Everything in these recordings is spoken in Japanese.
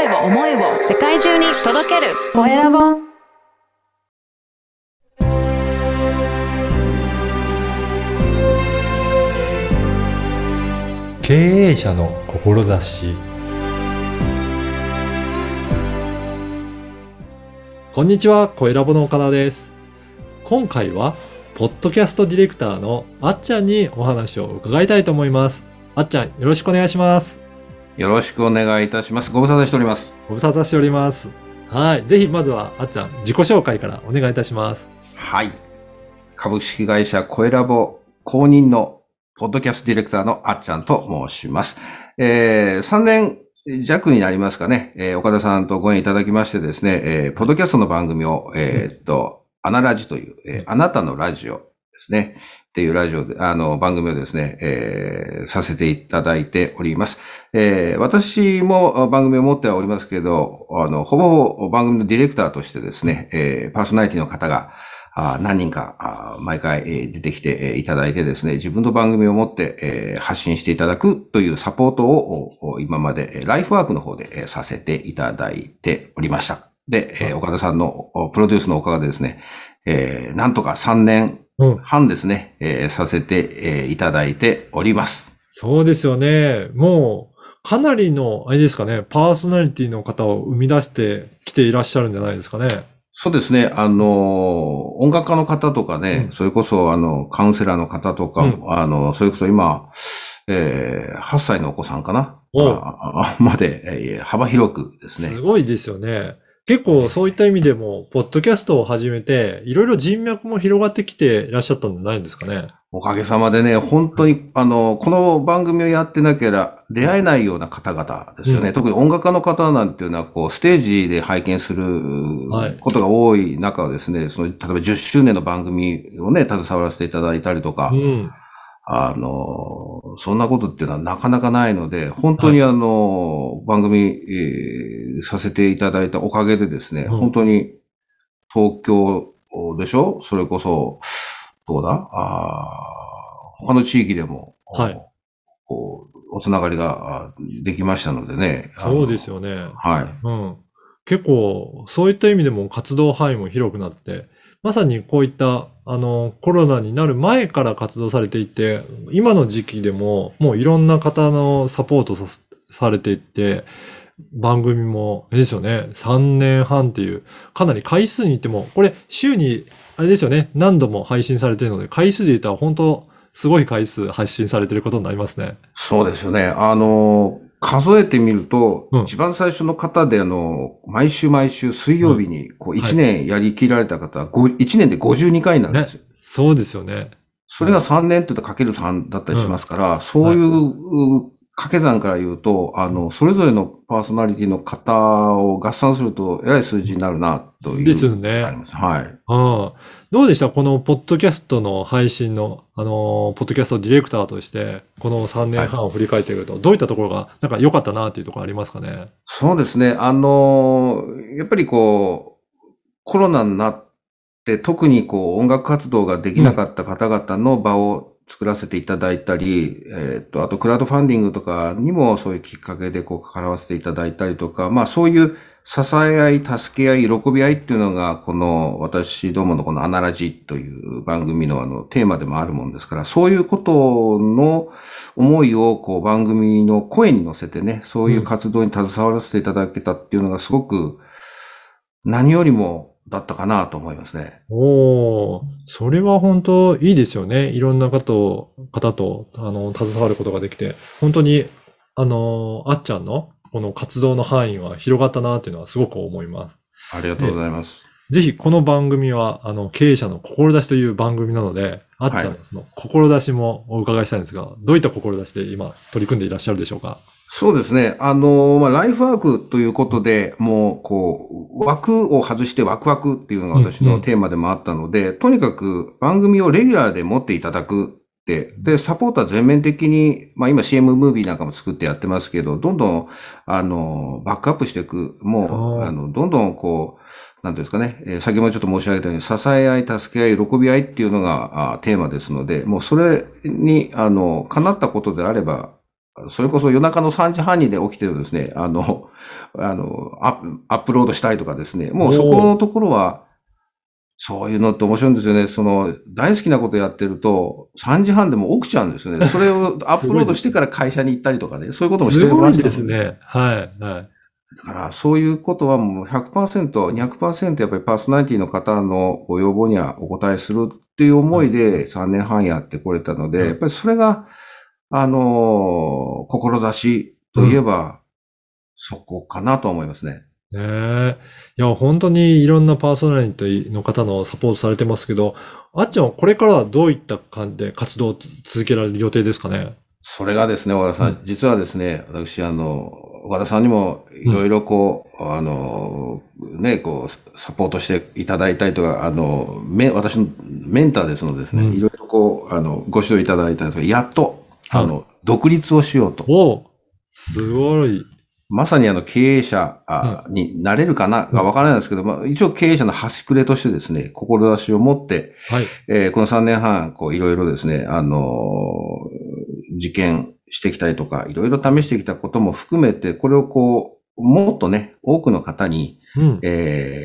声を思いを世界中に届けるコエラボ経営者の志こんにちは、コエラボの岡田です。今回は、ポッドキャストディレクターのあっちゃんにお話を伺いたいと思います。あっちゃん、よろしくお願いします。よろしくお願いいたします。ご無沙汰しております。ご無沙汰しております。はい。ぜひ、まずは、あっちゃん、自己紹介からお願いいたします。はい。株式会社コエラボ公認のポッドキャストディレクターのあっちゃんと申します。えー、3年弱になりますかね、えー岡田さんとご縁いただきましてですね、えーポッドキャストの番組を、えーっと、アナラジという、えーあなたのラジオですね、っていうラジオで、あの、番組をですね、えーさせていただいております。えー私も番組を持ってはおりますけど、あの、ほぼほぼ番組のディレクターとしてですね、えーパーソナリティの方が、あ何人かあ毎回、え出てきていただいてですね、自分の番組を持って、えー発信していただくというサポートをお今までライフワークの方でえさせていただいておりました。で、えー岡田さんのプロデュースのおかげでですね、えーなんとか3年。半ですね、えーさせてえーいただいております。そうですよね。もう、かなりの、あれですかね、パーソナリティの方を生み出してきていらっしゃるんじゃないですかね。そうですね。あの、音楽家の方とかね、うんそれこそ、あの、カウンセラーの方とか、うんあの、それこそ今、えー8歳のお子さんかな？まで、えー幅広くですねす。ごいですよね。結構そういった意味でも、ポッドキャストを始めて、いろいろ人脈も広がってきていらっしゃったんじゃないんですかね。おかげさまでね、本当に、あの、この番組をやってなければ出会えないような方々ですよね。うん特に音楽家の方なんていうのは、こう、ステージで拝見するはいことが多い中はですね、その、例えば10周年の番組をね、携わらせていただいたりとか、うん。あの、そんなことっていうのはなかなかないので、本当にあの、番組、えーさせていただいたおかげでですね、うん本当に東京でしょ？それこそ、どうだ？あー他の地域でも、はいこう、おつながりがあできましたのでね。そうですよね。はい。うん。結構、そういった意味でも活動範囲も広くなって、まさにこういった、あの、コロナになる前から活動されていて、今の時期でも、もういろんな方のサポートさされていって、番組も、あれですよね、3年半っていう、かなり回数に言っても、これ、週に、あれですよね、何度も配信されているので、回数で言ったら本当、すごい回数配信されていることになりますね。そうですよね。あの、数えてみると、うん。一番最初の方で、あの、毎週毎週水曜日に、こう、はい1年やりきられた方は、ご1年で52回なんですよ。そうですよね。それが3年って言うとかける3だったりしますから、そういうう掛け算から言うと、あの、それぞれのパーソナリティの方を合算すると、えらい数字になるな、という。ですよねはい。ああ。どうでした？このポッドキャストの配信の、あのー、ポッドキャストディレクターとして、この3年半を振り返ってみると、どういったところが、なんか良かったなっていうところありますかね？そうですね。あの、やっぱりこう、コロナになって、特にこう、音楽活動ができなかった方々の場を作らせていただいたり、えっと、あと、クラウドファンディングとかにもそういうきっかけでこう、関わらせていただいたりとか、まあ、そういう支え合い、助け合い、喜び合いっていうのが、この、私どものこのアナラジという番組のあの、テーマでもあるもんですから、そういうことの思いを、こう、番組の声に乗せてね、そういう活動に携わらせていただけたっていうのがすごく、何よりもだったかなと思いますね。おー、それは本当いいですよね。いろんな方と、方と、あの、携わることができて、本当に、あの、あっちゃんの、この活動の範囲は広がったなっていうのはすごく思います。ありがとうございます。ぜひこの番組は、あの、経営者の志という番組なので、あっちゃんのその志もお伺いしたいんですが、どういった志で今取り組んでいらっしゃるでしょうか？そうですね。あの、まあ、ライフワークということで、もう、こう、枠を外してワクワクっていうのが私うんうん。のテーマでもあったので、とにかく番組をレギュラーで持っていただくって、で、サポートは全面的に、まあ、今 CM ムービーなんかも作ってやってますけど、どんどん、あの、バックアップしていく、もう、あの、どんどんこう、なんていうんですかね、えー先ほどちょっと申し上げたように、支え合い、助け合い、喜び合いっていうのがあーテーマですので、もうそれに、あの、叶ったことであれば、それこそ夜中の3時半にで起きてるですね、あの、あの、アップアップロードしたりとかですね、もうそこのところは、そういうのって面白いんですよね。その、大好きなことやってると、3時半でも起きちゃうんですよね。それをアップロードしてから会社に行ったりとかね、そういうこともしてすごいましたですね。はい、はい。だから、そういうことはもう100%、200%やっぱりパーソナリティの方のご要望にはお答えするっていう思いで3年半やってこれたので、うんやっぱりそれが、あのー志といえば、そこかなと思いますね。ねえ。いや、本当にいろんなパーソナリティの方のサポートされてますけど、あっちゃんはこれからはどういった感じで活動を続けられる予定ですかね？それがですね、岡田さん、うん実はですね、私、あの、岡田さんにもいろいろこう、あの、ね、こう、サポートしていただいたりとか、あの、め、私のメンターですのでですね、うんいろいろこう、あの、ご指導いただいたんですが、やっと、はいあの、独立をしようと。おうすごい。まさにあの、経営者あになれるかな、がわからないんですけど、まあ、一応経営者の端くれとしてですね、志を持って、はい。えーこの3年半、こう、いろいろですね、あのー実験してきたりとか、いろいろ試してきたことも含めて、これをこう、もっとね、多くの方に、うん。え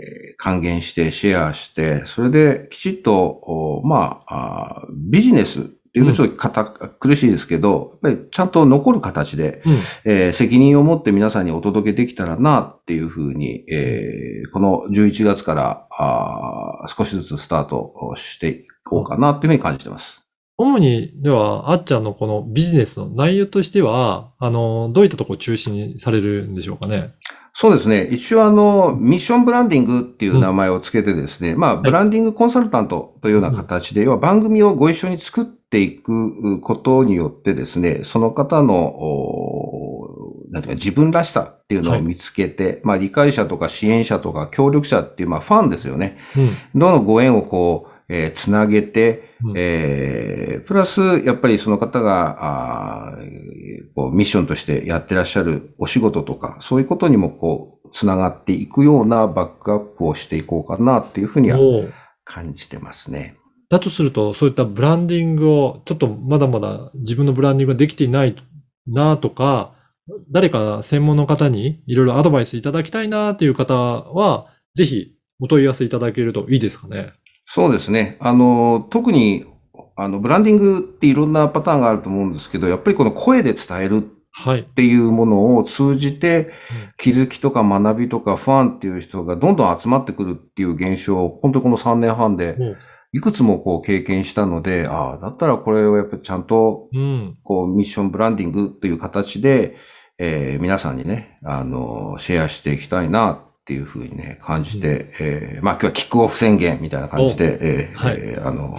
ー還元して、シェアして、それできちっと、おまあビジネスっていうとちょっと堅苦しいですけど、やっぱりちゃんと残る形で、うん。えー責任を持って皆さんにお届けできたらなっていうふうに、えーこの11月からあー少しずつスタートをしていこうかなっていうふうに感じてます。主に、では、あっちゃんのこのビジネスの内容としては、あの、どういったところを中心にされるんでしょうかね？そうですね。一応あの、ミッションブランディングっていう名前をつけてですね、まあ、ブランディングコンサルタントというような形で、要は番組をご一緒に作っていくことによってですね、その方の、おなんていうか自分らしさっていうのを見つけて、まあ、理解者とか支援者とか協力者っていう、まあ、ファンですよね。うん。どのご縁をこう、えーつなげて、うんえープラス、やっぱりその方が、あーこうミッションとしてやってらっしゃるお仕事とか、そういうことにもこう、つながっていくようなバックアップをしていこうかなっていうふうには感じてますね。だとすると、そういったブランディングを、ちょっとまだまだ自分のブランディングができていないなとか、誰か専門の方にいろいろアドバイスいただきたいなという方は、ぜひお問い合わせいただけるといいですかね。そうですね。あの、特に、あの、ブランディングっていろんなパターンがあると思うんですけど、やっぱりこの声で伝えるはい。っていうものを通じて気づきとか学びとかファンっていう人がどんどん集まってくるっていう現象を本当にこの3年半でいくつもこう経験したので、ああ、だったらこれをやっぱりちゃんとうん。こうミッションブランディングという形で、えー皆さんにね、あの、シェアしていきたいなっていうふうにね、感じて、えーまあ今日はキックオフ宣言みたいな感じで、えーはいえーあの、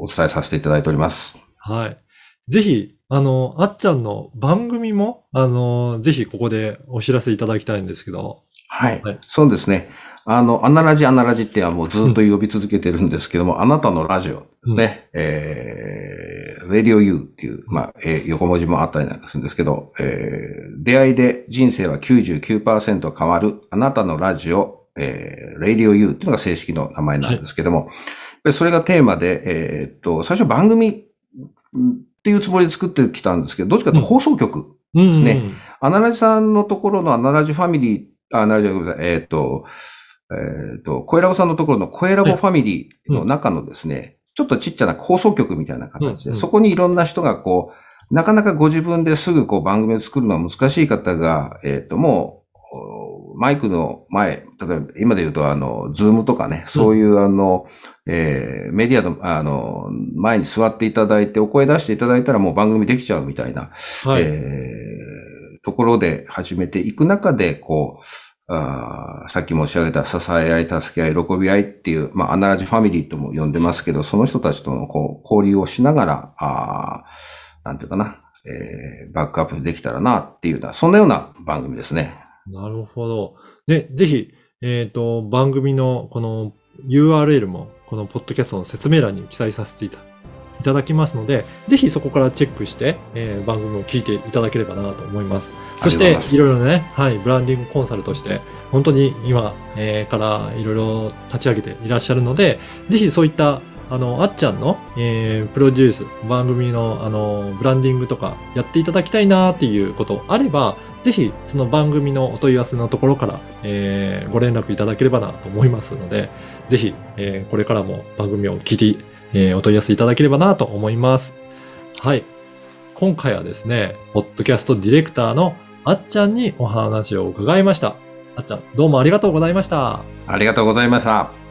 お伝えさせていただいております。はい。ぜひ、あの、あっちゃんの番組も、あの、ぜひここでお知らせいただきたいんですけど。はい。はいそうですね。あの、アナラジアナラジってはもうずっと呼び続けてるんですけども、あなたのラジオですね。えー、Radio U っていう、まあ、えー横文字もあったりなんかするんですけど、えー、出会いで人生は99%変わる、あなたのラジオ、えー、Radio U っていうのが正式の名前なんですけども、やっぱりそれがテーマで、えーっと、最初番組っていうつもりで作ってきたんですけど、どっちかというと放送局うんですね。アナラジさんのところのアナラジファミリー、あ、アナラジごめんなさい、えーっ、と、えーっ、と、声ラボさんのところの声ラボファミリーの中のですね、ちょっとちっちゃな放送局みたいな形で、うんうん。そこにいろんな人がこう、なかなかご自分ですぐこう番組を作るのは難しい方が、えーっ、と、もう、おマイクの前、例えば今で言うとあの、ズームとかね、そういうあの、えーメディアの、あの、前に座っていただいて、お声出していただいたらもう番組できちゃうみたいな、はい。えーところで始めていく中で、こう、あさっき申し上げた支え合い、助け合い、喜び合いっていう、まあ、アナラジファミリーとも呼んでますけど、その人たちとのこう交流をしながら、あなんていうかな、えーバックアップできたらなっていうような、そんなような番組ですね。なるほど。で、ぜひ、えっ、と、番組のこの URL も、このポッドキャストの説明欄に記載させていたいただきますので、ぜひそこからチェックして、えー番組を聞いていただければなと思います。そしていろいろね、はい、ブランディングコンサルとして、本当に今、えーからいろいろ立ち上げていらっしゃるので、ぜひそういったあの、あっちゃんの、えープロデュース、番組の、あの、ブランディングとかやっていただきたいなっていうことあれば、ぜひ、その番組のお問い合わせのところから、えーご連絡いただければなと思いますので、ぜひ、えーこれからも番組を聞いて、えーお問い合わせいただければなと思います。はい。今回はですね、ポッドキャストディレクターのあっちゃんにお話を伺いました。あっちゃん、どうもありがとうございました。ありがとうございました。